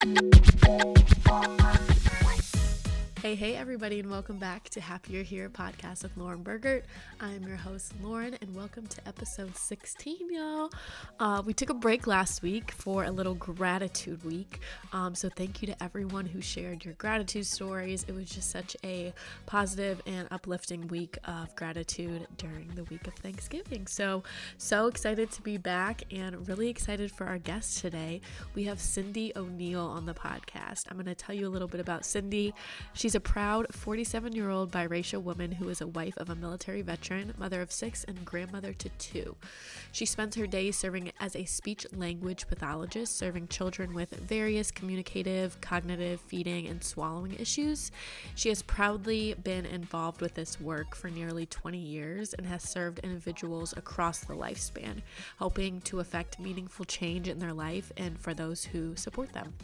フォークフォーク。Hey, hey, everybody, and welcome back to Happier Here podcast with Lauren Bergert. I'm your host, Lauren, and welcome to episode 16, y'all. Uh, we took a break last week for a little gratitude week. Um, so, thank you to everyone who shared your gratitude stories. It was just such a positive and uplifting week of gratitude during the week of Thanksgiving. So, so excited to be back and really excited for our guest today. We have Cindy O'Neal on the podcast. I'm going to tell you a little bit about Cindy. She's a proud 47 year old biracial woman who is a wife of a military veteran, mother of six, and grandmother to two. She spends her days serving as a speech language pathologist, serving children with various communicative, cognitive, feeding, and swallowing issues. She has proudly been involved with this work for nearly 20 years and has served individuals across the lifespan, helping to affect meaningful change in their life and for those who support them.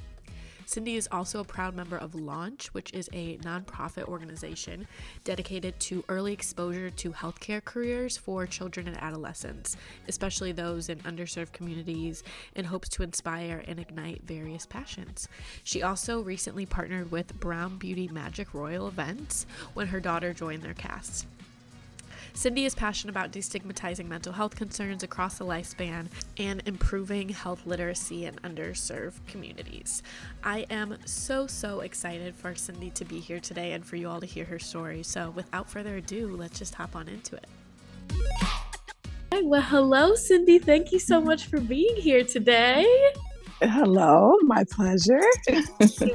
Cindy is also a proud member of Launch, which is a nonprofit organization dedicated to early exposure to healthcare careers for children and adolescents, especially those in underserved communities, and hopes to inspire and ignite various passions. She also recently partnered with Brown Beauty Magic Royal Events when her daughter joined their cast. Cindy is passionate about destigmatizing mental health concerns across the lifespan and improving health literacy in underserved communities. I am so, so excited for Cindy to be here today and for you all to hear her story. So, without further ado, let's just hop on into it. Hi, well, hello, Cindy. Thank you so much for being here today. Hello, my pleasure.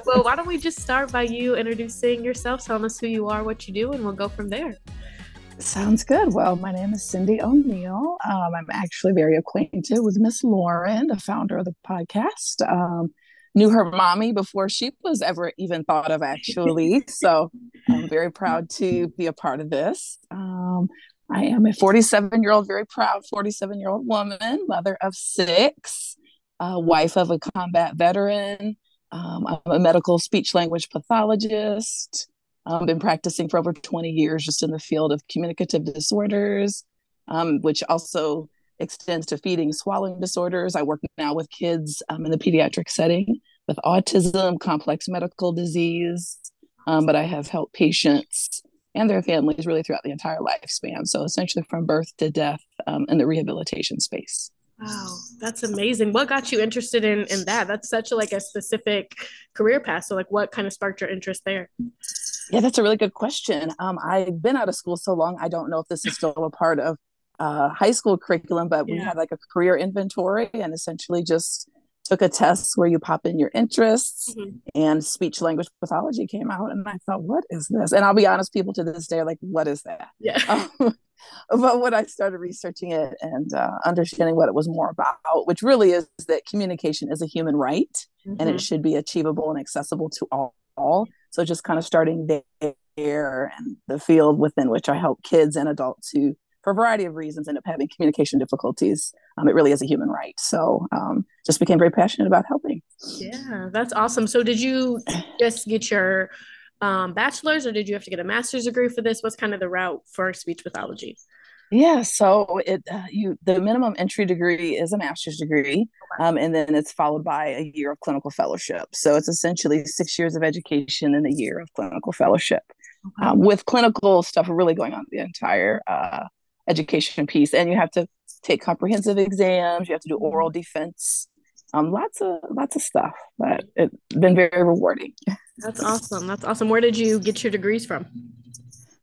well, why don't we just start by you introducing yourself, telling us who you are, what you do, and we'll go from there. Sounds good. Well, my name is Cindy O'Neal. Um, I'm actually very acquainted with Miss Lauren, the founder of the podcast. Um, knew her mommy before she was ever even thought of, actually. so I'm very proud to be a part of this. Um, I am a 47 year old, very proud 47 year old woman, mother of six, uh, wife of a combat veteran. Um, I'm a medical speech language pathologist. I've um, been practicing for over 20 years just in the field of communicative disorders, um, which also extends to feeding swallowing disorders. I work now with kids um, in the pediatric setting with autism, complex medical disease, um, but I have helped patients and their families really throughout the entire lifespan. So essentially from birth to death um, in the rehabilitation space. Wow, that's amazing. What got you interested in in that? That's such a like a specific career path. So like what kind of sparked your interest there? Yeah, that's a really good question. Um, I've been out of school so long, I don't know if this is still a part of uh, high school curriculum, but yeah. we had like a career inventory and essentially just took a test where you pop in your interests mm-hmm. and speech language pathology came out and i thought what is this and i'll be honest people to this day are like what is that yeah um, but when I started researching it and uh, understanding what it was more about, which really is that communication is a human right mm-hmm. and it mm-hmm. should be achievable and accessible to all. all. So just kind of starting there and the field within which I help kids and adults who, for a variety of reasons, end up having communication difficulties. Um, it really is a human right. So um, just became very passionate about helping. Yeah, that's awesome. So did you just get your um, bachelor's or did you have to get a master's degree for this? What's kind of the route for speech pathology? Yeah, so it uh, you the minimum entry degree is a master's degree, um, and then it's followed by a year of clinical fellowship. So it's essentially six years of education and a year of clinical fellowship, okay. um, with clinical stuff really going on the entire uh, education piece. And you have to take comprehensive exams. You have to do oral mm-hmm. defense. Um, lots of lots of stuff, but it's been very rewarding. That's awesome. That's awesome. Where did you get your degrees from?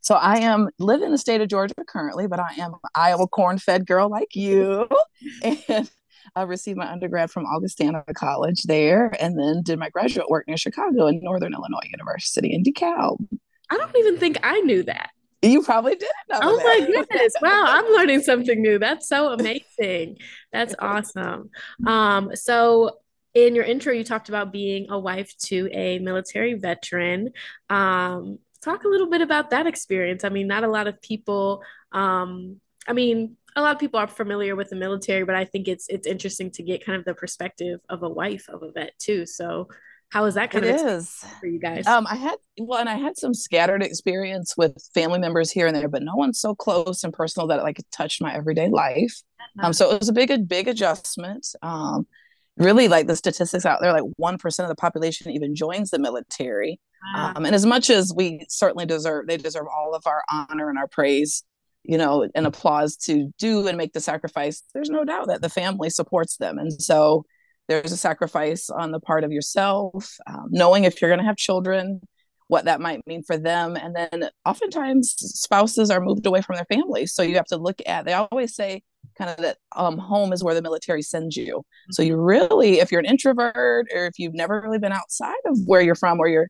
So I am live in the state of Georgia currently, but I am an Iowa corn-fed girl like you, and I received my undergrad from Augustana College there, and then did my graduate work near Chicago in Northern Illinois University in DeKalb. I don't even think I knew that. You probably didn't. Oh that. my goodness! Wow, I'm learning something new. That's so amazing. That's awesome. Um, so in your intro, you talked about being a wife to a military veteran. Um, talk a little bit about that experience. I mean, not a lot of people. Um, I mean, a lot of people are familiar with the military, but I think it's it's interesting to get kind of the perspective of a wife of a vet too. So, how is that kind it of is. for you guys? Um, I had well, and I had some scattered experience with family members here and there, but no one so close and personal that like touched my everyday life. Um, so it was a big, a big adjustment. Um, really like the statistics out there like 1% of the population even joins the military wow. um, and as much as we certainly deserve they deserve all of our honor and our praise you know and applause to do and make the sacrifice there's no doubt that the family supports them and so there's a sacrifice on the part of yourself um, knowing if you're going to have children what that might mean for them and then oftentimes spouses are moved away from their families so you have to look at they always say kind of that um, home is where the military sends you. So you really, if you're an introvert or if you've never really been outside of where you're from or your,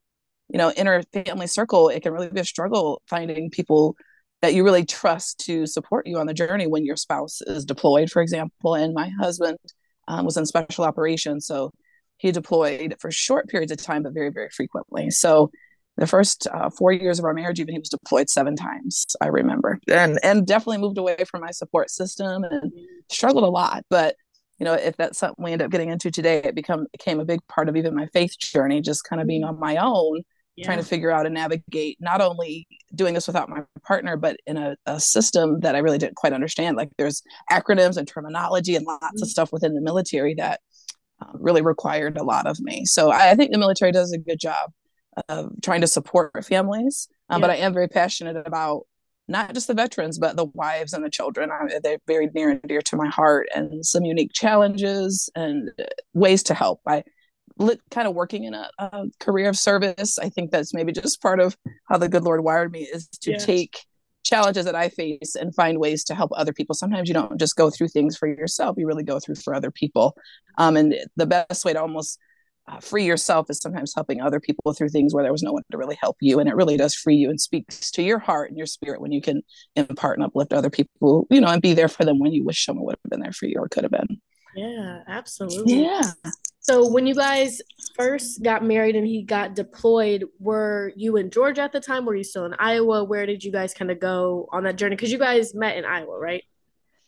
you know, inner family circle, it can really be a struggle finding people that you really trust to support you on the journey when your spouse is deployed, for example. And my husband um, was in special operations, so he deployed for short periods of time, but very, very frequently. So the first uh, four years of our marriage even he was deployed seven times i remember and and definitely moved away from my support system and struggled a lot but you know if that's something we end up getting into today it become became a big part of even my faith journey just kind of being on my own yeah. trying to figure out and navigate not only doing this without my partner but in a, a, system that i really didn't quite understand like there's acronyms and terminology and lots mm-hmm. of stuff within the military that um, really required a lot of me so I, I think the military does a good job of trying to support families. Um, yeah. But I am very passionate about not just the veterans, but the wives and the children. I, they're very near and dear to my heart, and some unique challenges and ways to help. I lit, kind of working in a, a, career of service. I think that's maybe just part of how the good Lord wired me is to yes. take challenges that I face and find ways to help other people. Sometimes you don't just go through things for yourself; you really go through for other people. Um, and the best way to almost uh, free yourself is sometimes helping other people through things where there was no one to really help you and it really does free you and speaks to your heart and your spirit when you can impart and uplift other people you know and be there for them when you wish someone would have been there for you or could have been. Yeah absolutely. Yeah. So when you guys first got married and he got deployed were you in georgia at the time? Were you still in iowa? Where did you guys kind of go on that journey? Because you guys met in iowa right?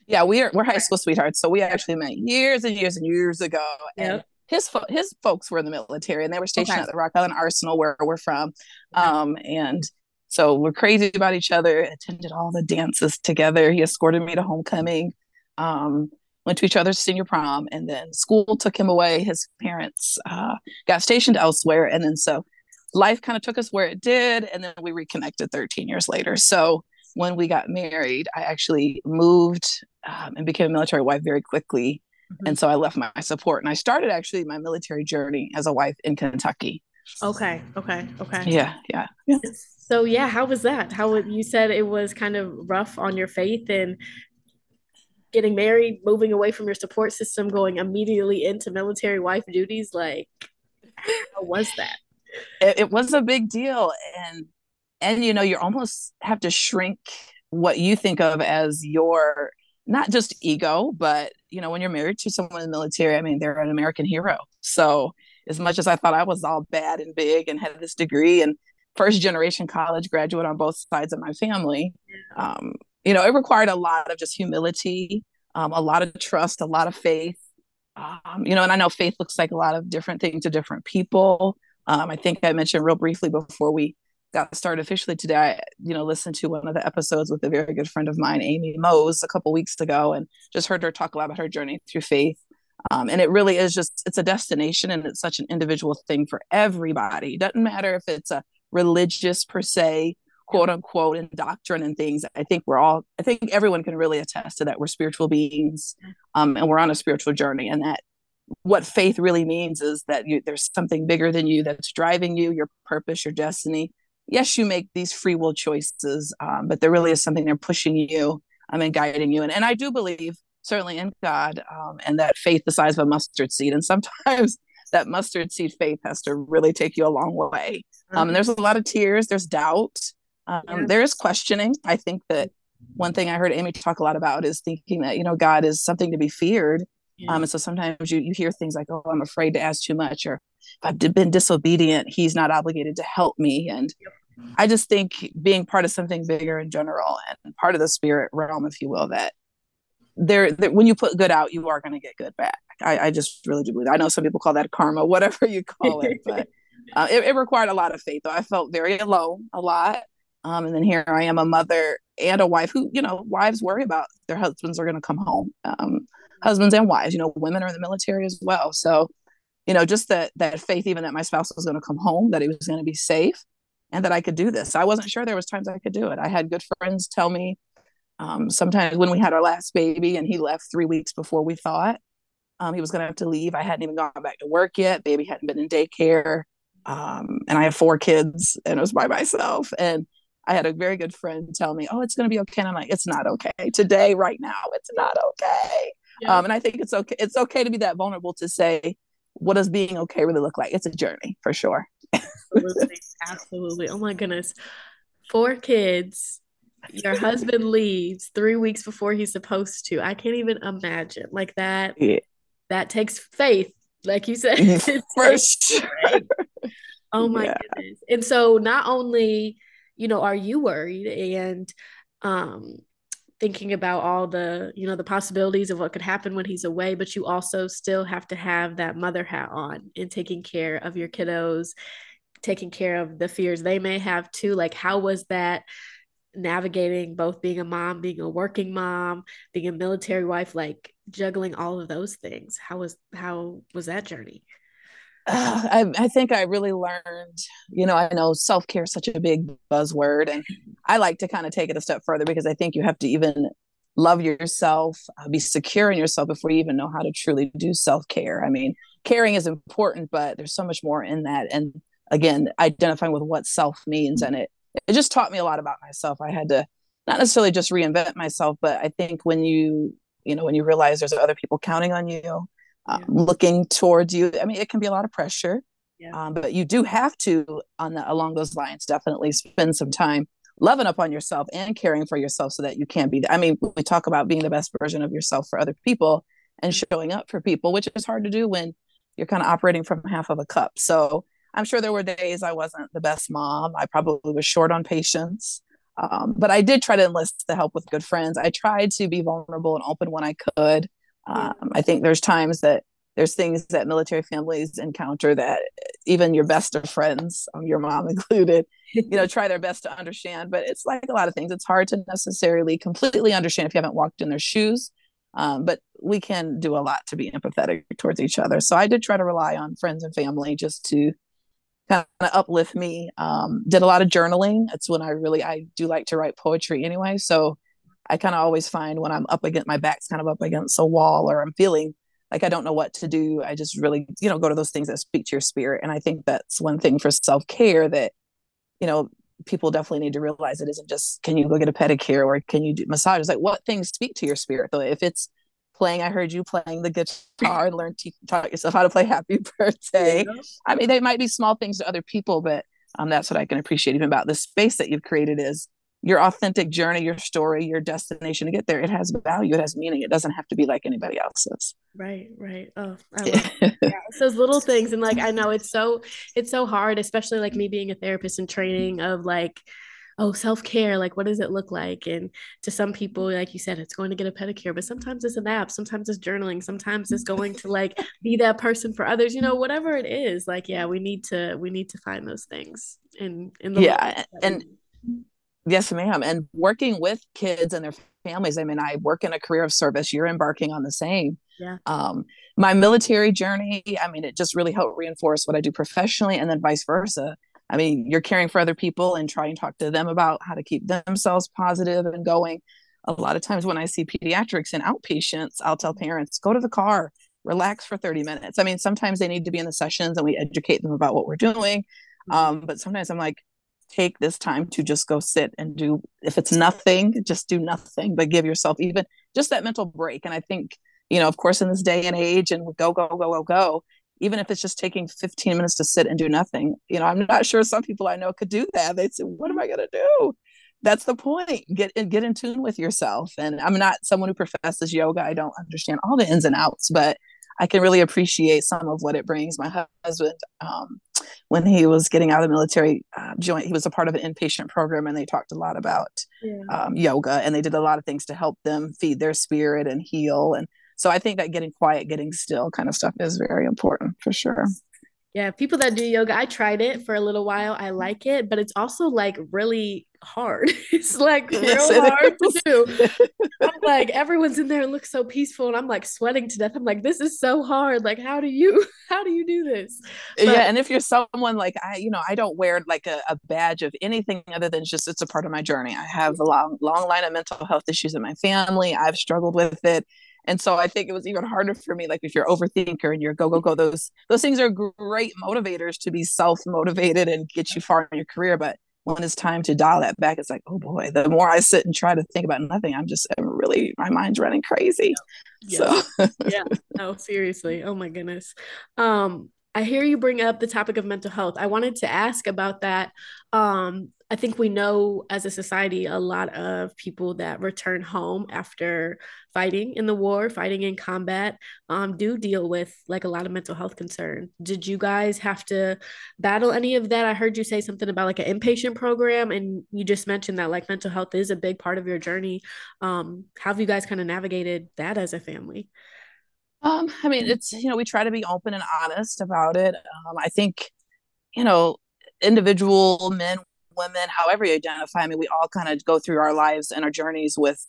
Yeah we're we're high school sweethearts so we actually met years and years and years ago yep. His fo- his folks were in the military and they were stationed okay. at the Rock Island Arsenal where we're from. Um, and so we're crazy about each other. Attended all the dances together. He escorted me to homecoming. Um, went to each other's senior prom, and then school took him away. His parents uh, got stationed elsewhere, and then so life kind of took us where it did, and then we reconnected 13 years later. So when we got married, I actually moved um, and became a military wife very quickly Mm-hmm. And so I left my support and I started actually my military journey as a wife in Kentucky. Okay. Okay. Okay. Yeah. Yeah. Yeah. So yeah, how was that? How you said it was kind of rough on your faith and getting married, moving away from your support system, going immediately into military wife duties. Like, how was that? It, it was a big deal, and and you know you almost have to shrink what you think of as your not just ego, but you know, when you're married to someone in the military, I mean, they're an American hero. So as much as I thought I was all bad and big and had this degree and first generation college graduate on both sides of my family, um, you know, it required a lot of just humility, um, a lot of trust, a lot of faith. Um, you know, and I know faith looks like a lot of different things to different people. Um, I think I mentioned real briefly before we got started officially today, I, you know, listened to one of the episodes with a very good friend of mine, Amy Mose, a couple weeks ago, and just heard her talk a lot about her journey through faith. Um, and it really is just, it's a destination and it's such an individual thing for everybody. It doesn't matter if it's a religious per se, quote unquote, and doctrine and things. I think we're all, I think everyone can really attest to that. We're spiritual beings um, and we're on a spiritual journey. And that what faith really means is that you, there's something bigger than you that's driving you, your purpose, your destiny, yes, you make these free will choices, um, but there really is something they're pushing you um, and guiding you. And, and I do believe certainly in God um, and that faith the size of a mustard seed. And sometimes that mustard seed faith has to really take you a long way. Um, and there's a lot of tears, there's doubt, um, yeah. there's questioning. I think that one thing I heard Amy talk a lot about is thinking that, you know, God is something to be feared. Yeah. Um, and so sometimes you, you hear things like, oh, I'm afraid to ask too much, or if I've been disobedient, he's not obligated to help me. And yep. I just think being part of something bigger in general and part of the spirit realm, if you will, that there that when you put good out, you are going to get good back. I, I, just really do believe. That. I know some people call that karma, whatever you call it, but uh, it, it, required a lot of faith. Though I felt very alone a lot, um, and then here I am, a mother and a wife who, you know, wives worry about their husbands are going to come home. Um, husbands and wives. You know, women are in the military as well. So, you know, just that that faith, even that my spouse was going to come home, that he was going to be safe, and that I could do this. I wasn't sure there was times I could do it. I had good friends tell me um, sometimes when we had our last baby and he left three weeks before we thought um, he was going to have to leave. I hadn't even gone back to work yet. Baby hadn't been in daycare. Um, and I have four kids and it was by myself. And I had a very good friend tell me, "Oh, it's going to be okay." And I'm like, "It's not okay today, right now. It's not okay." Yeah. Um, and I think it's okay. It's okay to be that vulnerable to say, "What does being okay really look like?" It's a journey for sure. Absolutely, absolutely. Oh my goodness, four kids. Your husband leaves three weeks before he's supposed to. I can't even imagine like that. Yeah. That takes faith, like you said. First. Oh my yeah. goodness. And so not only you know, are you worried? And um, thinking about all the, you know, the possibilities of what could happen when he's away, but you also still have to have that mother hat on and taking care of your kiddos, taking care of the fears they may have too. Like, how was that? navigating both being a mom being a working mom being a military wife like juggling all of those things how was how was that journey I, I think I really learned, you know, I know self care is such a big buzzword, and I like to kind of take it a step further because I think you have to even love yourself, uh, be secure in yourself before you even know how to truly do self care. I mean, caring is important, but there's so much more in that. And again, identifying with what self means, and it it just taught me a lot about myself. I had to not necessarily just reinvent myself, but I think when you you know when you realize there's other people counting on you um, looking towards you. I mean, it can be a lot of pressure, yeah. um, but you do have to, on the, along those lines, definitely spend some time loving up on yourself and caring for yourself so that you can be. I mean, we talk about being the best version of yourself for other people and mm-hmm. showing up for people, which is hard to do when you're kind of operating from half of a cup. So I'm sure there were days I wasn't the best mom. I probably was short on patience. Um, but I did try to enlist the help with good friends. I tried to be vulnerable and open when I could. Um, I think there's times that there's things that military families encounter that even your best of friends, um, your mom included, you know, try their best to understand. But it's like a lot of things. It's hard to necessarily completely understand if you haven't walked in their shoes. Um, but we can do a lot to be empathetic towards each other. So I did try to rely on friends and family just to kind of uplift me. Um, did a lot of journaling. That's when I really I do like to write poetry anyway. So I kind of always find when I'm up against my back's kind of up against a wall or I'm feeling like I don't know what to do, I just really, you know, go to those things that speak to your spirit. And I think that's one thing for self care that, you know, people definitely need to realize it isn't just can you go get a pedicure or can you do massages? Like what things speak to your spirit though? If it's playing, I heard you playing the guitar and learn to taught yourself how to play Happy Birthday. Yeah. I mean, they might be small things to other people, but um, that's what I can appreciate even about the space that you've created is your authentic journey, your story, your destination to get there, it has value, it has meaning. It doesn't have to be like anybody else's. Right, right. Oh, yeah, it's those little things. And like I know it's so it's so hard, especially like me being a therapist and training of like, oh, self-care, like what does it look like? And to some people, like you said, it's going to get a pedicure, but sometimes it's a nap, sometimes it's journaling, sometimes it's going to like be that person for others, you know, whatever it is. Like, yeah, we need to we need to find those things in in the yeah and Yes, ma'am. And working with kids and their families. I mean, I work in a career of service. You're embarking on the same. Yeah. Um, my military journey, I mean, it just really helped reinforce what I do professionally and then vice versa. I mean, you're caring for other people and trying to talk to them about how to keep themselves positive and going. A lot of times when I see pediatrics and outpatients, I'll tell parents, go to the car, relax for 30 minutes. I mean, sometimes they need to be in the sessions and we educate them about what we're doing. Mm-hmm. Um, but sometimes I'm like, take this time to just go sit and do if it's nothing just do nothing but give yourself even just that mental break. And i think you know of course in this day and age and go go go go go even if it's just taking 15 minutes to sit and do nothing you know i'm not sure some people i know could do that. They'd say what am i going to do? That's the point. Get get in tune with yourself. And i'm not someone who professes yoga. I don't understand all the ins and outs but i can really appreciate some of what it brings. My husband um, when he was getting out of the military uh, joint he was a part of an inpatient program and they talked a lot about yeah. um, yoga and they did a lot of things to help them feed their spirit and heal and so i think that getting quiet getting still kind of stuff is very important for sure Yeah, people that do yoga, I tried it for a little while. I mm-hmm. like it, but it's also like really hard. It's like real yes, hard to do. I'm like, everyone's in there and looks so peaceful, and I'm like sweating to death. I'm like, this is so hard. Like, how do you how do you do this? But, yeah, and if you're someone like I, you know, I don't wear like a, a, badge of anything other than just it's a part of my journey. I have a long long line of mental health issues in my family. I've struggled with it and so i think it was even harder for me like if you're overthinker and you're go go go those those things are great motivators to be self motivated and get you far in your career but when it's time to dial that back it's like oh boy the more i sit and try to think about nothing i'm just I'm really my mind's running crazy yeah. so yeah no seriously oh my goodness um I hear you bring up the topic of mental health. I wanted to ask about that. Um, I think we know as a society a lot of people that return home after fighting in the war, fighting in combat, um, do deal with like a lot of mental health concern. Did you guys have to battle any of that? I heard you say something about like an inpatient program, and you just mentioned that like mental health is a big part of your journey. Um, how have you guys kind of navigated that as a family? Um, I mean, it's you know we try to be open and honest about it. Um, I think you know individual men women, however you identify. I mean, we all kind of go through our lives and our journeys with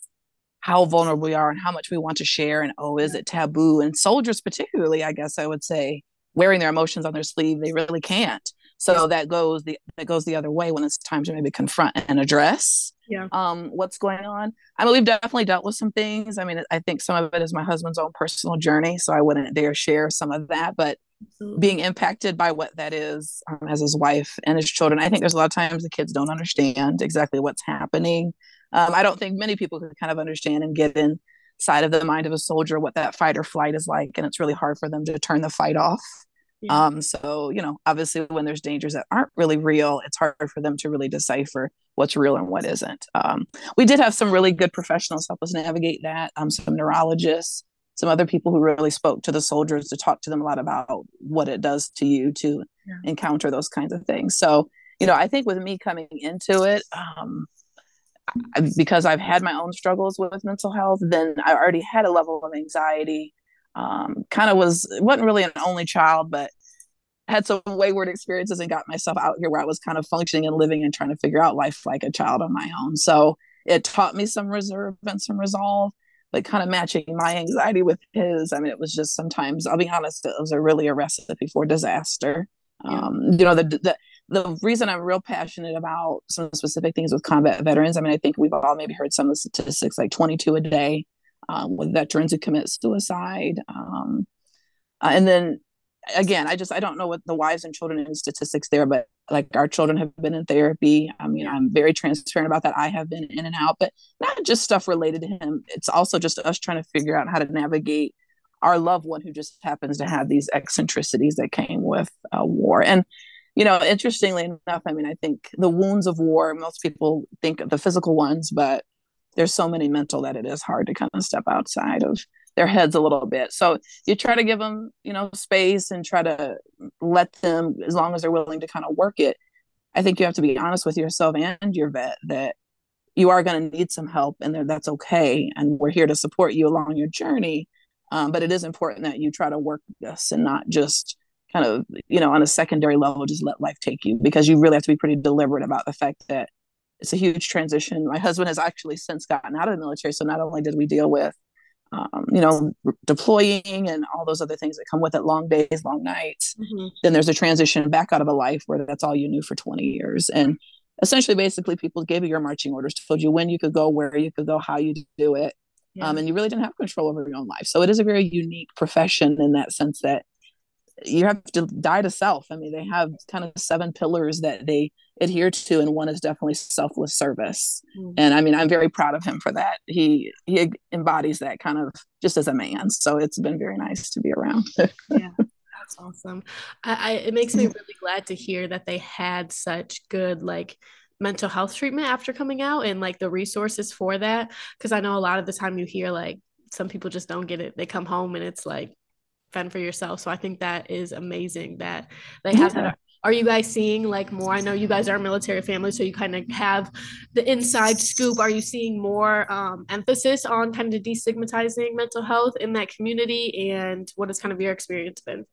how vulnerable we are and how much we want to share. And oh, is it taboo? And soldiers, particularly, I guess I would say, wearing their emotions on their sleeve, they really can't. So that goes the that goes the other way when it's time to maybe confront and address yeah. um, what's going on. I mean, we've definitely dealt with some things. I mean, I think some of it is my husband's own personal journey, so I wouldn't dare share some of that. But being impacted by what that is um, as his wife and his children. I think there's a lot of times the kids don't understand exactly what's happening. Um, I don't think many people can kind of understand and get inside of the mind of a soldier what that fight or flight is like, and it's really hard for them to turn the fight off. Yeah. Um, so you know, obviously, when there's dangers that aren't really real, it's hard for them to really decipher what's real and what isn't. Um, we did have some really good professionals help us navigate that. Um, some neurologists, some other people who really spoke to the soldiers to talk to them a lot about what it does to you to yeah. encounter those kinds of things. So, you know, I think with me coming into it, um, because I've had my own struggles with mental health, then I already had a level of anxiety. Um, kind of was wasn't really an only child, but had some wayward experiences and got myself out here where I was kind of functioning and living and trying to figure out life like a child on my own. So it taught me some reserve and some resolve like kind of matching my anxiety with his. I mean, it was just sometimes, I'll be honest, it was a really a recipe for disaster. Yeah. Um, you know, the, the the reason I'm real passionate about some specific things with combat veterans, I mean, I think we've all maybe heard some of the statistics, like 22 a day um, with veterans who commit suicide. Um, uh, and then again, I just I don't know what the wives and children and statistics there, but like our children have been in therapy. I mean, I'm very transparent about that. I have been in and out, but not just stuff related to him. It's also just us trying to figure out how to navigate our loved one who just happens to have these eccentricities that came with uh, war. And you know, interestingly enough, I mean, I think the wounds of war. Most people think of the physical ones, but there's so many mental that it is hard to kind of step outside of their heads a little bit. So you try to give them, you know, space and try to let them, as long as they're willing to kind of work it. I think you have to be honest with yourself and your vet that you are going to need some help and that's okay. And we're here to support you along your journey. Um, but it is important that you try to work this and not just kind of, you know, on a secondary level, just let life take you because you really have to be pretty deliberate about the fact that it's a huge transition. My husband has actually since gotten out of the military. So not only did we deal with um, you know, deploying and all those other things that come with it long days, long nights. Mm-hmm. Then there's a transition back out of a life where that's all you knew for 20 years. And essentially, basically, people gave you your marching orders, to told you when you could go, where you could go, how you do it. Yeah. Um, and you really didn't have control over your own life. So it is a very unique profession in that sense that you have to die to self. I mean, they have kind of seven pillars that they adhere to, and one is definitely selfless service. Mm-hmm. And I mean, I'm very proud of him for that. He he embodies that kind of just as a man. So it's been very nice to be around. yeah. That's awesome. I, I, it makes me really glad to hear that they had such good like mental health treatment after coming out and like the resources for that because i know a lot of the time you hear like some people just don't get it they come home and it's like fend for yourself. So I think that is amazing that they have yeah. that. Are you guys seeing like more? I know you guys are a military family, so you kind of have the inside scoop. Are you seeing more um, emphasis on kind of destigmatizing mental health in that community? And what has kind of your experience been?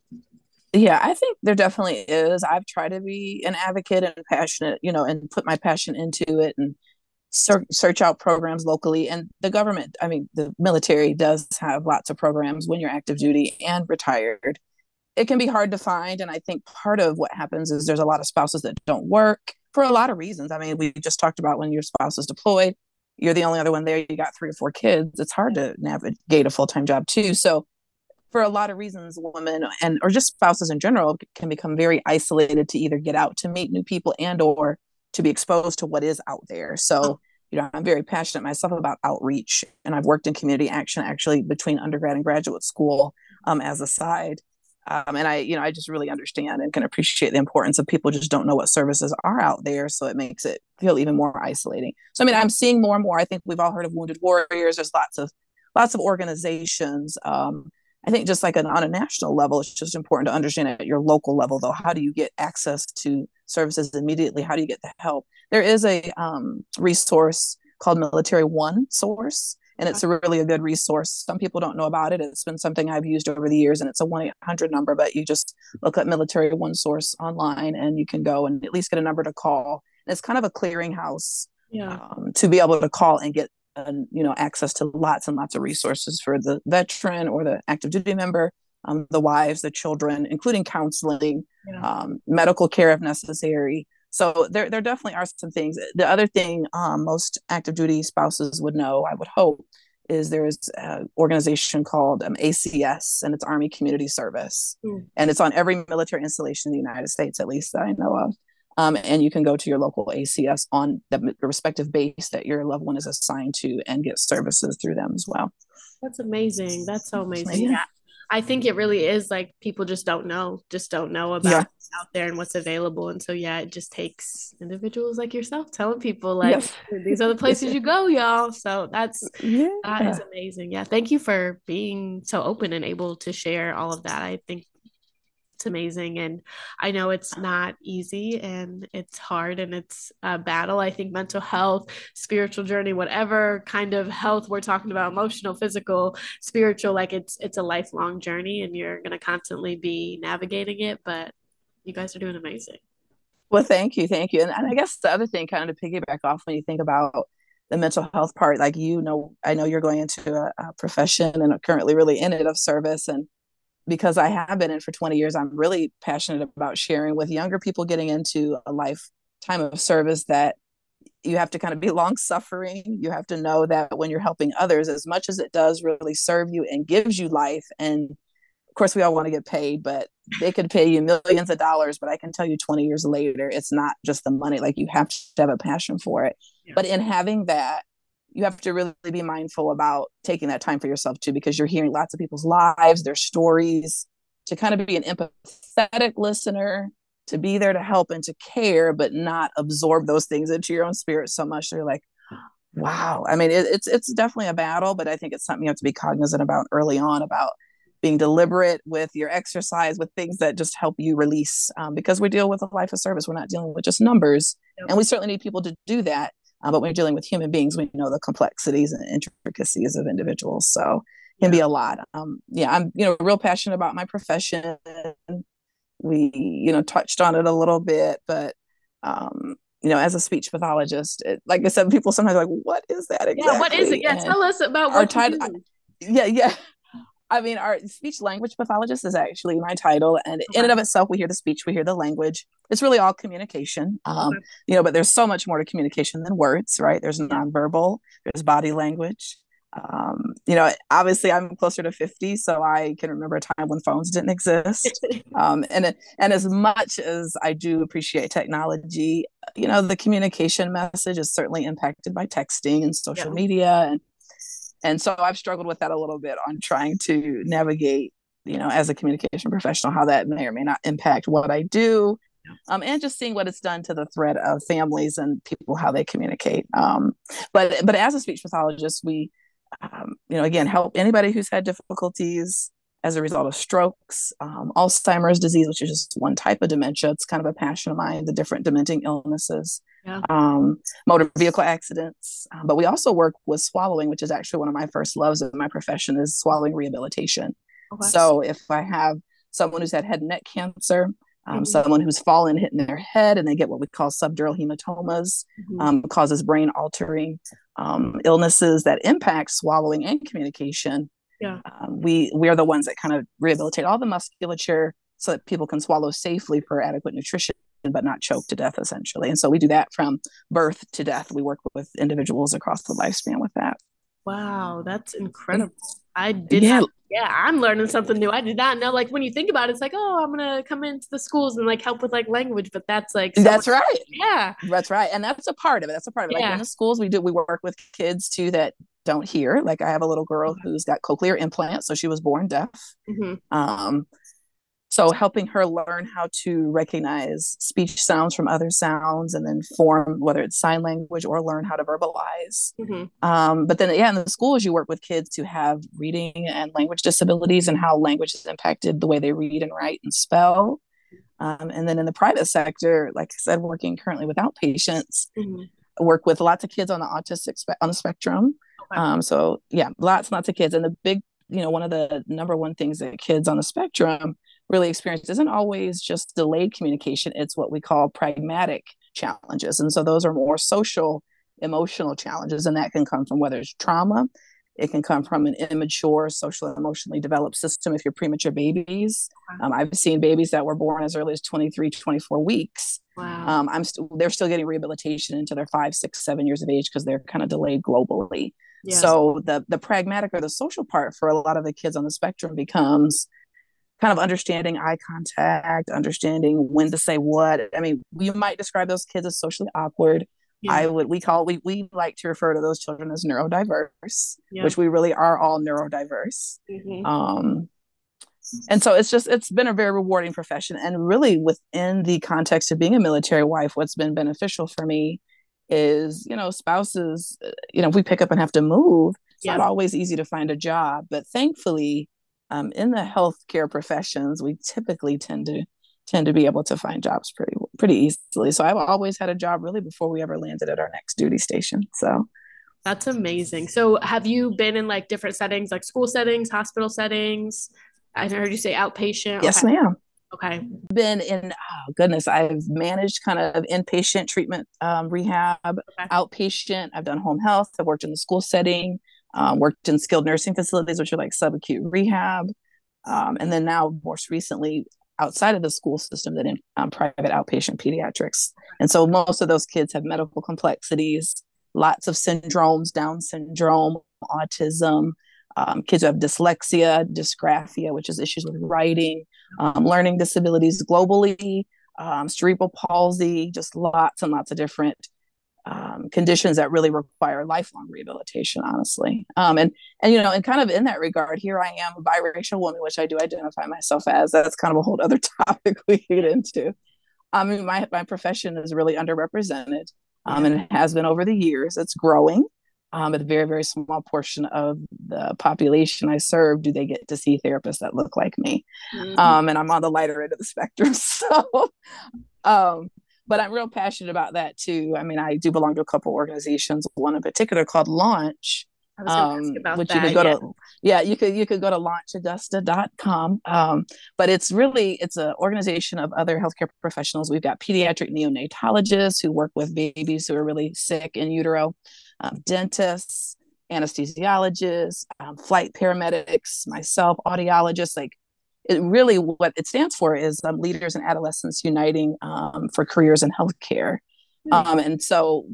Yeah, I think there definitely is. I've tried to be an advocate and passionate, you know, and put my passion into it and search out programs locally. And the government, I mean, the military does have lots of programs when you're active duty and retired. It can be hard to find. And I think part of what happens is there's a lot of spouses that don't work for a lot of reasons. I mean, we just talked about when your spouse is deployed, you're the only other one there, you got three or four kids. It's hard to navigate a full time job too. So, for a lot of reasons, women and or just spouses in general can become very isolated to either get out to meet new people and or to be exposed to what is out there. So, you know, I'm very passionate myself about outreach, and I've worked in community action actually between undergrad and graduate school um, as a side. Um, and I, you know, I just really understand and can appreciate the importance of people just don't know what services are out there, so it makes it feel even more isolating. So, I mean, I'm seeing more and more. I think we've all heard of Wounded Warriors. There's lots of lots of organizations. Um, I think just like an, on a national level, it's just important to understand at your local level, though. How do you get access to services immediately? How do you get the help? There is a um, resource called Military One Source and it's a really a good resource. Some people don't know about it. It's been something I've used over the years, and it's a one eight hundred number. But you just look up Military One Source online, and you can go and at least get a number to call. And it's kind of a clearinghouse yeah. um, to be able to call and get uh, you know access to lots and lots of resources for the veteran or the active duty member, um, the wives, the children, including counseling, yeah. um, medical care if necessary. So there, there definitely are some things. The other thing um, most active duty spouses would know, I would hope, is there is an organization called um, ACS, and it's Army Community Service, mm. and it's on every military installation in the United States, at least that I know of. Um, and you can go to your local ACS on the respective base that your loved one is assigned to and get services through them as well. That's amazing. That's so amazing. Yeah. I think it really is like people just don't know, just don't know about yeah. out there and what's available. And so yeah, it just takes individuals like yourself telling people like yes. these are the places you go, y'all. So that's yeah. that is amazing. Yeah. Thank you for being so open and able to share all of that. I think it's amazing and i know it's not easy and it's hard and it's a battle. I think mental health spiritual journey whatever kind of health we're talking about emotional physical spiritual like it's it's a lifelong journey and you're going to constantly be navigating it but you guys are doing amazing. Well thank you thank you and, and i guess the other thing kind of to piggyback off when you think about the mental health part like you know i know you're going into a, a profession and are currently really in it of service and because I have been in for 20 years, I'm really passionate about sharing with younger people getting into a lifetime of service that you have to kind of be long suffering. You have to know that when you're helping others, as much as it does really serve you and gives you life, and of course, we all want to get paid, but they could pay you millions of dollars. But I can tell you 20 years later, it's not just the money. Like you have to have a passion for it. Yeah. But in having that, you have to really be mindful about taking that time for yourself too, because you're hearing lots of people's lives, their stories, to kind of be an empathetic listener, to be there to help and to care, but not absorb those things into your own spirit so much. They're like, wow. I mean, it, it's it's definitely a battle, but I think it's something you have to be cognizant about early on about being deliberate with your exercise, with things that just help you release. Um, because we deal with a life of service, we're not dealing with just numbers, and we certainly need people to do that. Uh, but when you're dealing with human beings, we know the complexities and intricacies of individuals. So it can be a lot. Um, yeah, I'm you know real passionate about my profession. We you know touched on it a little bit, but um, you know, as a speech pathologist, it, like I said, people sometimes like, what is that exactly? Yeah, what is it? Yeah, and tell us about what our title. Yeah, yeah. I mean, our speech language pathologist is actually my title, and okay. in and of itself, we hear the speech, we hear the language. It's really all communication, um, okay. you know. But there's so much more to communication than words, right? There's nonverbal, there's body language. Um, you know, obviously, I'm closer to 50, so I can remember a time when phones didn't exist. um, and and as much as I do appreciate technology, you know, the communication message is certainly impacted by texting and social yeah. media and and so i've struggled with that a little bit on trying to navigate you know as a communication professional how that may or may not impact what i do um, and just seeing what it's done to the thread of families and people how they communicate um, but but as a speech pathologist we um, you know again help anybody who's had difficulties as a result of strokes, um, Alzheimer's disease, which is just one type of dementia. It's kind of a passion of mine, the different dementing illnesses, yeah. um, motor vehicle accidents. Um, but we also work with swallowing, which is actually one of my first loves of my profession is swallowing rehabilitation. Okay. So if I have someone who's had head and neck cancer, um, mm-hmm. someone who's fallen, hitting their head, and they get what we call subdural hematomas, mm-hmm. um, causes brain altering um, illnesses that impact swallowing and communication. Yeah. Um, we we are the ones that kind of rehabilitate all the musculature so that people can swallow safely for adequate nutrition but not choke to death essentially. And so we do that from birth to death. We work with individuals across the lifespan with that. Wow that's incredible. I did yeah. Not, yeah i'm learning something new. I did not know like when you think about it it's like oh i'm gonna come into the schools and like help with like language but that's like so that's much, right. Yeah. That's right. And that's a part of it. That's a part of it. Yeah. like in the schools we do we work with kids too that don't hear. Like i have a little girl mm-hmm. who's got cochlear implants so she was born deaf. Mm-hmm. um so helping her learn how to recognize speech sounds from other sounds and then form whether it's sign language or learn how to verbalize mm-hmm. um, but then yeah in the schools you work with kids who have reading and language disabilities and how language has impacted the way they read and write and spell um, and then in the private sector like i said working currently without patients, mm-hmm. work with lots of kids on the autistic spe- on the spectrum okay. um, so yeah lots and lots of kids and the big you know one of the number one things that kids on the spectrum really experience isn't always just delayed communication it's what we call pragmatic challenges and so those are more social emotional challenges and that can come from whether it's trauma it can come from an immature social emotionally developed system if you're premature babies um, i've seen babies that were born as early as 23 24 weeks wow. um, i'm st- they're still getting rehabilitation until they're five six seven years of age because they're kind of delayed globally yes. so the the pragmatic or the social part for a lot of the kids on the spectrum becomes kind of understanding eye contact, understanding when to say what. I mean, we might describe those kids as socially awkward. Yeah. I would we call we we like to refer to those children as neurodiverse, yeah. which we really are all neurodiverse. Mm-hmm. Um and so it's just it's been a very rewarding profession and really within the context of being a military wife what's been beneficial for me is you know spouses you know if we pick up and have to move it's yeah. not always easy to find a job but thankfully um, in the healthcare professions, we typically tend to tend to be able to find jobs pretty pretty easily. So I've always had a job really before we ever landed at our next duty station. So that's amazing. So have you been in like different settings, like school settings, hospital settings? I heard you say outpatient. Yes, okay. ma'am. Okay. Been in, oh goodness, I've managed kind of inpatient treatment um, rehab, okay. outpatient. I've done home health. I've worked in the school setting um, worked in skilled nursing facilities, which are like subacute rehab. Um, and then now, most recently, outside of the school system, that in um, private outpatient pediatrics. And so most of those kids have medical complexities, lots of syndromes, Down syndrome, autism, um, kids who have dyslexia, dysgraphia, which is issues with writing, um, learning disabilities globally, um, cerebral palsy, just lots and lots of different um, conditions that really require lifelong rehabilitation honestly. Um, and and you know and kind of in that regard here i am a biracial woman which i do identify myself as. That's kind of a whole other topic we get into. I mean my, my profession is really underrepresented um, and it has been over the years. It's growing um, a very very small portion of the population i serve do they get to see therapists that look like me? Mm-hmm. um, and i'm on the lighter end of the spectrum so um, but I'm real passionate about that too. I mean, I do belong to a couple organizations, one in particular called Launch. Um, which that, you could go yeah. to yeah you could you could go to launchaugusta.com um, but it's really it's an organization of other healthcare professionals we've got pediatric neonatologists who work with babies who are really sick in utero um, dentists anesthesiologists um, flight paramedics myself audiologists like it really what it stands for is um, leaders and adolescents uniting um, for careers in healthcare. Mm-hmm. Um, and so,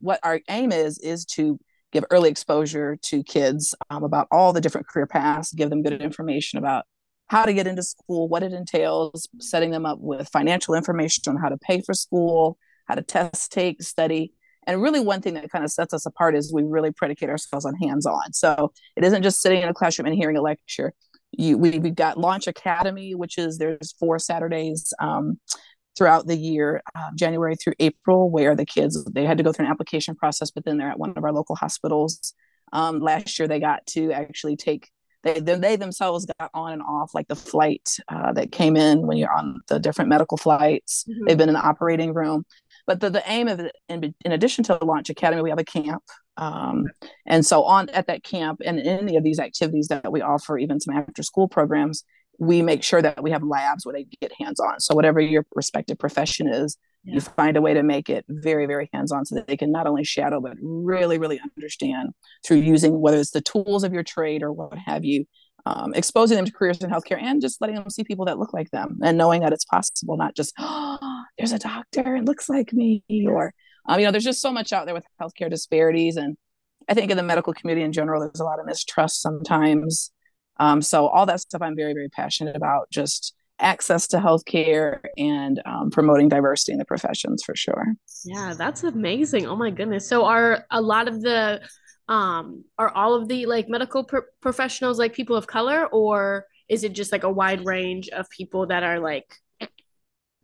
what our aim is is to give early exposure to kids um, about all the different career paths, give them good information about how to get into school, what it entails, setting them up with financial information on how to pay for school, how to test, take, study. And really, one thing that kind of sets us apart is we really predicate ourselves on hands on. So it isn't just sitting in a classroom and hearing a lecture you we, we've got launch academy which is there's four saturdays um, throughout the year uh, january through april where the kids they had to go through an application process but then they're at one of our local hospitals. Um, last year they got to actually take they, they themselves got on and off like the flight uh, that came in when you're on the different medical flights. Mm-hmm. they've been in the operating room. But the, the aim of it in, in addition to launch academy we have a camp um, and so on at that camp and any of these activities that we offer, even some after school programs, we make sure that we have labs where they get hands on. So whatever your respective profession is, yeah. you find a way to make it very, very hands on so that they can not only shadow, but really, really understand through using whether it's the tools of your trade or what have you, um, exposing them to careers in healthcare and just letting them see people that look like them and knowing that it's possible, not just, oh, there's a doctor, it looks like me, or, um, you know, there's just so much out there with healthcare disparities. And I think in the medical community in general, there's a lot of mistrust sometimes. Um, so all that stuff I'm very, very passionate about, just access to healthcare and um, promoting diversity in the professions for sure. Yeah, that's amazing. Oh my goodness. So are a lot of the um are all of the like medical pro- professionals like people of color or is it just like a wide range of people that are like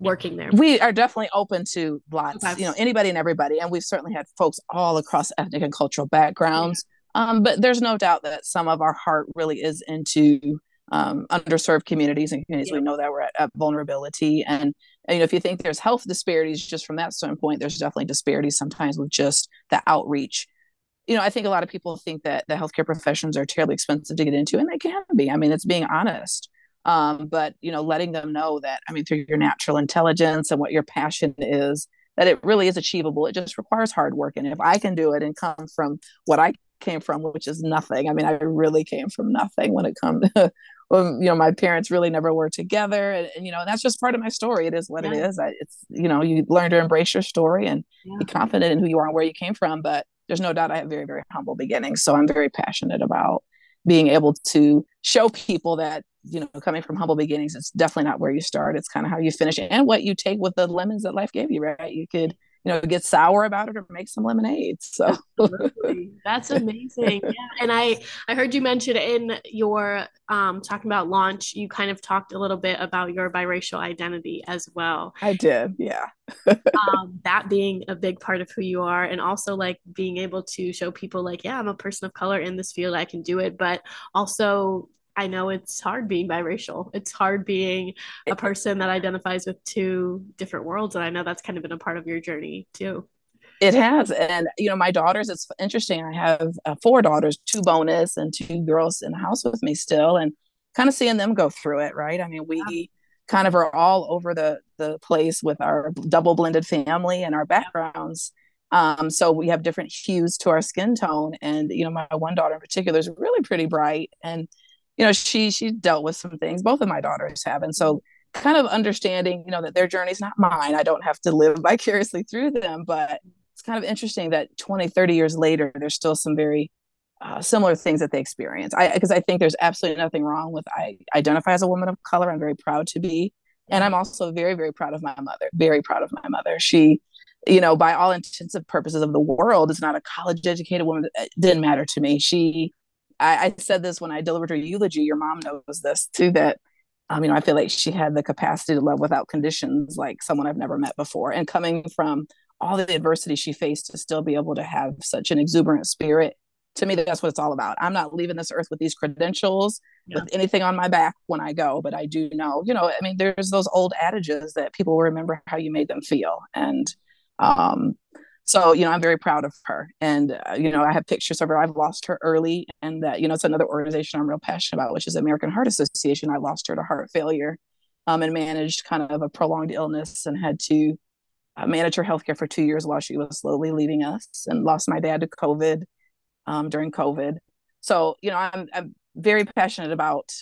working there we are definitely open to lots okay. you know anybody and everybody and we've certainly had folks all across ethnic and cultural backgrounds yeah. um, but there's no doubt that some of our heart really is into um, underserved communities and communities yeah. we know that we're at, at vulnerability and, and, you know if you think there's health disparities just from that standpoint there's definitely disparities sometimes with just the outreach you know, I think a lot of people think that the healthcare professions are terribly expensive to get into, and they can be. I mean, it's being honest. Um, but you know, letting them know that I mean, through your natural intelligence and what your passion is, that it really is achievable. It just requires hard work, and if I can do it and come from what I came from, which is nothing. I mean, I really came from nothing when it comes. well, you know, my parents really never were together, and, and, you know, that's just part of my story. It is what yeah. it is. I, it's you know, you learn to embrace your story and yeah. be confident in who you are and where you came from, but there's no doubt I have very, very humble beginnings. So I'm very passionate about being able to show people that, you know, coming from humble beginnings, it's definitely not where you start. It's kind of how you finish it and what you take with the lemons that life gave you, right? You could you know get sour about it or make some lemonade so. That's amazing. Yeah and i i heard you mention in your um talking about launch you kind of talked a little bit about your biracial identity as well. I did yeah. Um that being a big part of who you are and also like being able to show people like yeah i'm a person of color in this field i can do it but also I know it's hard being biracial. It's hard being a person that identifies with two different worlds. And I know that's kind of been a part of your journey too. It has. And, you know, my daughters, it's interesting. I have uh, four daughters, two bonus and two girls in the house with me still, and kind of seeing them go through it, right? I mean, we. Yeah. kind of are all over the the place with our double blended family and our backgrounds um, so we have different hues to our skin tone and you know my one daughter in particular is really pretty bright and you know she she dealt with some things both of my daughters have and so kind of understanding you know that their journey is not mine i don't have to live vicariously through them but it's kind of interesting that 20 30 years later there's still some very uh, similar things that they experience. I because i think there's absolutely nothing wrong with i identify as a woman of color i'm very proud to be and i'm also very very proud of my mother very proud of my mother. She you know by all intents and purposes of the world is not a college educated woman it didn't matter to me. She I, I said this when I delivered her eulogy. Your mom knows this too. That um, you know, I feel like she had the capacity to love without conditions, like someone I've never met before. And coming from all the adversity she faced to still be able to have such an exuberant spirit, to me, that's what it's all about. I'm not leaving this earth with these credentials, yeah. with anything on my back when I go, but I do know, you know, I mean, there's those old adages that people remember how you made them feel. And um, so you know i'm very proud of her. And uh, you know i have pictures of her. I've lost her early and that you know it's another organization i'm real passionate about which is american heart association. I lost her to heart failure um, and managed kind of a prolonged illness and had to uh, manage her healthcare for two years while she was slowly leaving us and lost my dad to covid um, during covid. So you know I'm, I'm very passionate about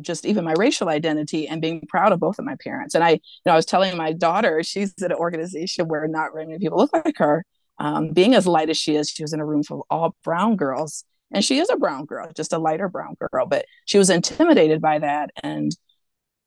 just even my racial identity and being proud of both of my parents. And I, you know, I was telling my daughter, she's at an organization where not very many people look like her. Um, being as light as she is, she was in a room full of all brown girls. And she is a brown girl, just a lighter brown girl, but she was intimidated by that. And,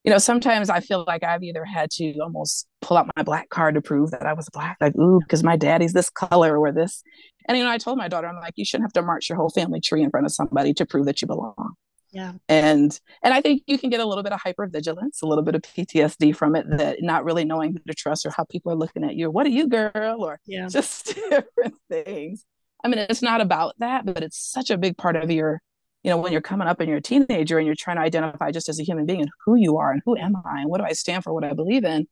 you know, sometimes I feel like I've either had to almost pull out my black card to prove that I was black, like, ooh, because my daddy's this color or this. And, you know, I told my daughter, I'm like, you shouldn't have to march your whole family tree in front of somebody to prove that you belong yeah. And and i think you can get a little bit of hyper vigilance a little bit of ptsd from it that not really knowing who to trust or how people are looking at you. Or what are you girl? Or yeah. just different things. I mean it's not about that but it's such a big part of your you know when you're coming up and you're a teenager and you're trying to identify just as a human being and who you are and who am i and what do i stand for what i believe in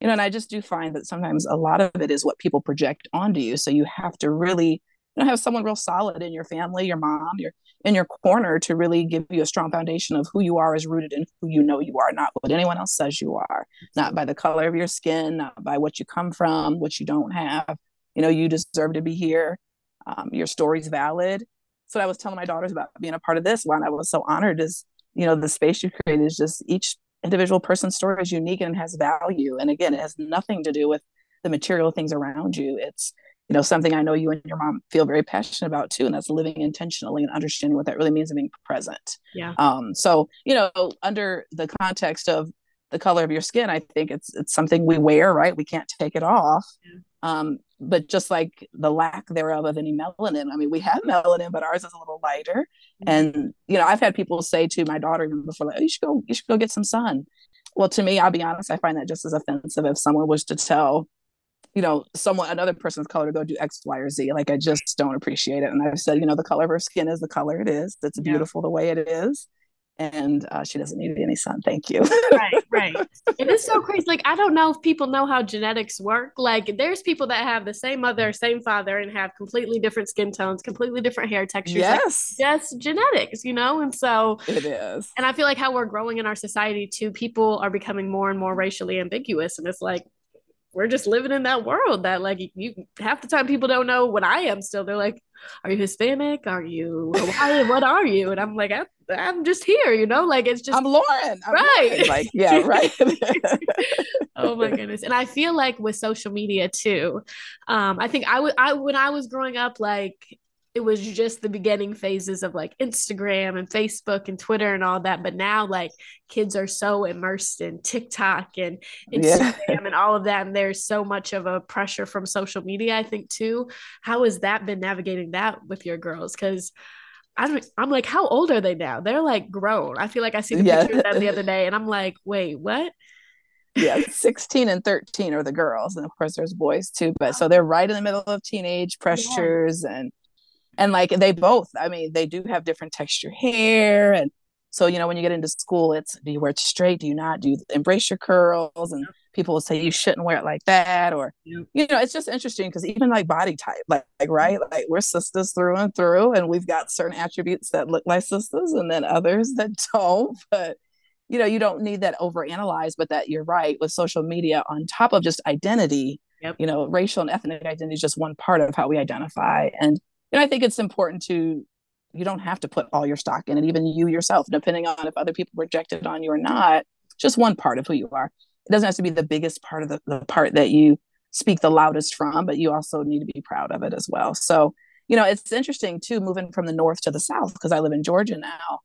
you know and i just do find that sometimes a lot of it is what people project onto you. So you have to really know have someone real solid in your family your mom your in your corner to really give you a strong foundation of who you are is rooted in who you know you are not what anyone else says you are. Not by the color of your skin not by what you come from what you don't have. You know you deserve to be here. Um, your story's valid. So i was telling my daughters about being a part of this. One i was so honored is you know the space you created is just each individual person's story is unique and has value. And again it has nothing to do with the material things around you. It's you know something i know you and your mom feel very passionate about too and that's living intentionally and understanding what that really means and being present. Yeah. Um so you know under the context of the color of your skin i think it's it's something we wear right? We can't take it off. Yeah. um but just like the lack thereof of any melanin i mean we have melanin but ours is a little lighter. Mm-hmm. and you know i've had people say to my daughter even before like oh, you should go you should go get some sun. Well to me i'll be honest i find that just as offensive if someone was to tell you know, someone another person's color to go do X, Y, or Z. Like I just don't appreciate it. And I've said, you know, the color of her skin is the color it is. That's beautiful yeah. the way it is. And uh, she doesn't need any sun. Thank you. right, right. It is so crazy. Like I don't know if people know how genetics work. Like there's people that have the same mother, same father, and have completely different skin tones, completely different hair textures. Yes, like, just genetics, you know. And so it is. And I feel like how we're growing in our society too. People are becoming more and more racially ambiguous, and it's like we're just living in that world that like you half the time people don't know what I am still. They're like, Are you Hispanic? Are you Hawaiian? what are you? And I'm like, I, am just here, you know, like it's just I'm Lauren. I'm right. Lauren. Like, yeah, right. oh my goodness. And I feel like with social media too, um, I think I would I when I was growing up, like it was just the beginning phases of like Instagram and Facebook and Twitter and all that. But now, like, kids are so immersed in TikTok and Instagram yeah. and all of that. And there's so much of a pressure from social media, I think, too. How has that been navigating that with your girls? Because I'm, I'm like, how old are they now? They're like grown. I feel like I see the yeah. picture of them the other day and I'm like, wait, what? yeah 16 and 13 are the girls and of course there's boys too but so they're right in the middle of teenage pressures yeah. and and like they both i mean they do have different texture hair and so you know when you get into school it's do you wear it straight? Do you not? Do you embrace your curls? And people will say you shouldn't wear it like that or you know it's just interesting because even like body type like, like right? Like we're sisters through and through and we've got certain attributes that look like sisters and then others that don't. But you know you don't need that overanalyze but that you're right with social media on top of just identity yep. you know racial and ethnic identity is just one part of how we identify and know, I think it's important to you don't have to put all your stock in it, even you yourself, depending on if other people rejected on you or not. Just one part of who you are. It doesn't have to be the biggest part of the, the part that you speak the loudest from, but you also need to be proud of it as well. So, you know, it's interesting too, moving from the north to the south, because I live in Georgia now.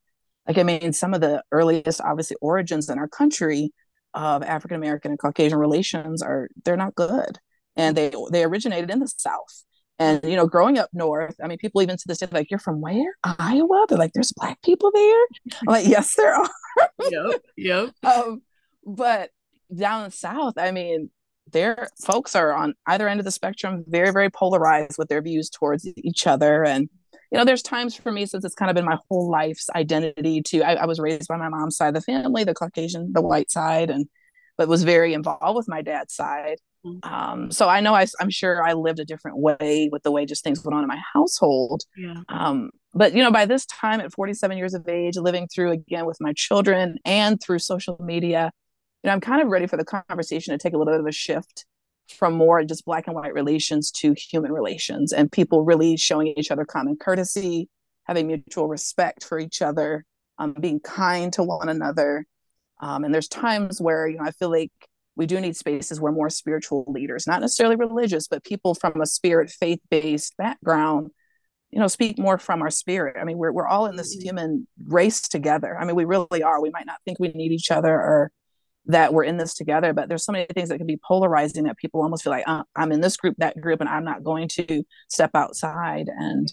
Like, I mean, some of the earliest, obviously, origins in our country of African American and Caucasian relations are they're not good, and they they originated in the South. And you know, growing up north, I mean, people even to this day like, "You're from where? Iowa?" They're like, "There's black people there." I'm like, "Yes, there are." yep, yep. Um, but down south, I mean, their folks are on either end of the spectrum, very, very polarized with their views towards each other. And you know, there's times for me since it's kind of been my whole life's identity to. I, I was raised by my mom's side of the family, the Caucasian, the white side, and but was very involved with my dad's side. Um, so I know I, am sure I lived a different way with the way just things went on in my household. Yeah. Um, but you know, by this time at 47 years of age, living through again with my children and through social media, you know, I'm kind of ready for the conversation to take a little bit of a shift from more just black and white relations to human relations and people really showing each other common courtesy, having mutual respect for each other, um, being kind to one another. Um, and there's times where, you know, I feel like we do need spaces where more spiritual leaders, not necessarily religious, but people from a spirit faith based background, you know, speak more from our spirit. I mean, we're, we're all in this mm-hmm. human race together. I mean, we really are. We might not think we need each other or that we're in this together, but there's so many things that can be polarizing that people almost feel like, uh, I'm in this group, that group, and I'm not going to step outside. And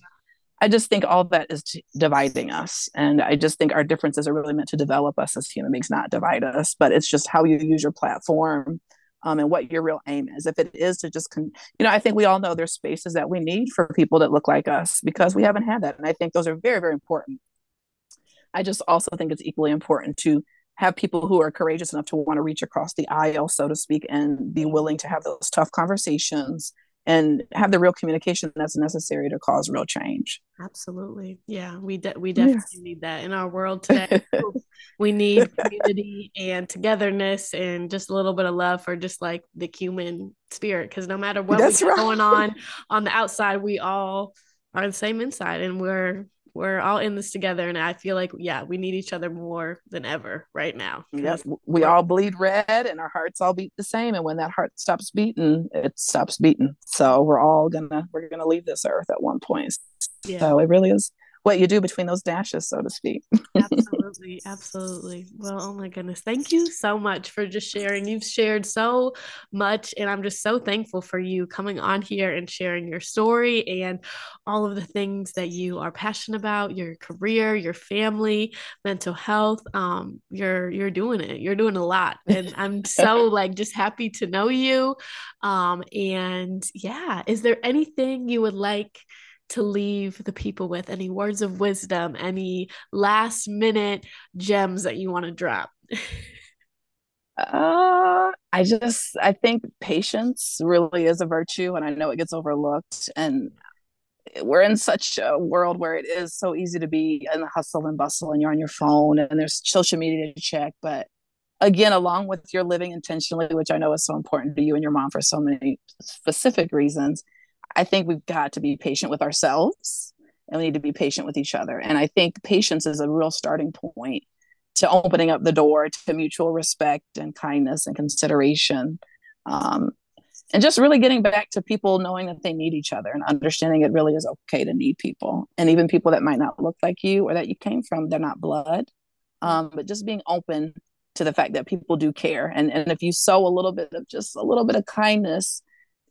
I just think all that is dividing us. And I just think our differences are really meant to develop us as human beings, not divide us. But it's just how you use your platform um, and what your real aim is. If it is to just, con- you know, I think we all know there's spaces that we need for people that look like us because we haven't had that. And I think those are very, very important. I just also think it's equally important to have people who are courageous enough to want to reach across the aisle, so to speak, and be willing to have those tough conversations and have the real communication that's necessary to cause real change. Absolutely. Yeah, we de- we definitely yeah. need that in our world today. we need community and togetherness and just a little bit of love for just like the human spirit cuz no matter what that's right. going on on the outside, we all are the same inside and we're we're all in this together and i feel like yeah we need each other more than ever right now. Yes we all bleed red and our hearts all beat the same and when that heart stops beating it stops beating. So we're all gonna we're gonna leave this earth at one point. Yeah. so it really is what you do between those dashes, so to speak. absolutely, absolutely. Well, oh my goodness, thank you so much for just sharing. You've shared so much, and I'm just so thankful for you coming on here and sharing your story and all of the things that you are passionate about, your career, your family, mental health. Um, you're you're doing it. You're doing a lot, and I'm so like just happy to know you. Um, and yeah, is there anything you would like? To leave the people with? Any words of wisdom, any last minute gems that you want to drop? uh, I just I think patience really is a virtue, and I know it gets overlooked. And we're in such a world where it is so easy to be in the hustle and bustle, and you're on your phone, and there's social media to check. But again, along with your living intentionally, which I know is so important to you and your mom for so many specific reasons, I think we've got to be patient with ourselves and we need to be patient with each other. And I think patience is a real starting point to opening up the door to mutual respect and kindness and consideration. Um, and just really getting back to people knowing that they need each other and understanding it really is okay to need people. And even people that might not look like you or that you came from, they're not blood. Um, but just being open to the fact that people do care. And, and if you sow a little bit of just a little bit of kindness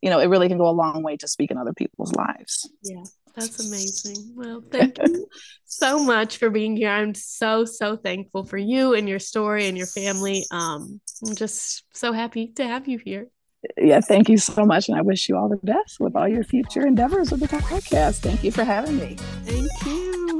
you know, it really can go a long way to speak in other people's lives. Yeah, that's amazing. Well, thank you so much for being here. I'm so, so thankful for you and your story and your family. Um, I'm just so happy to have you here. Yeah, thank you so much. And I wish you all the best with all your future endeavors with the podcast. Thank you for having me. Thank you.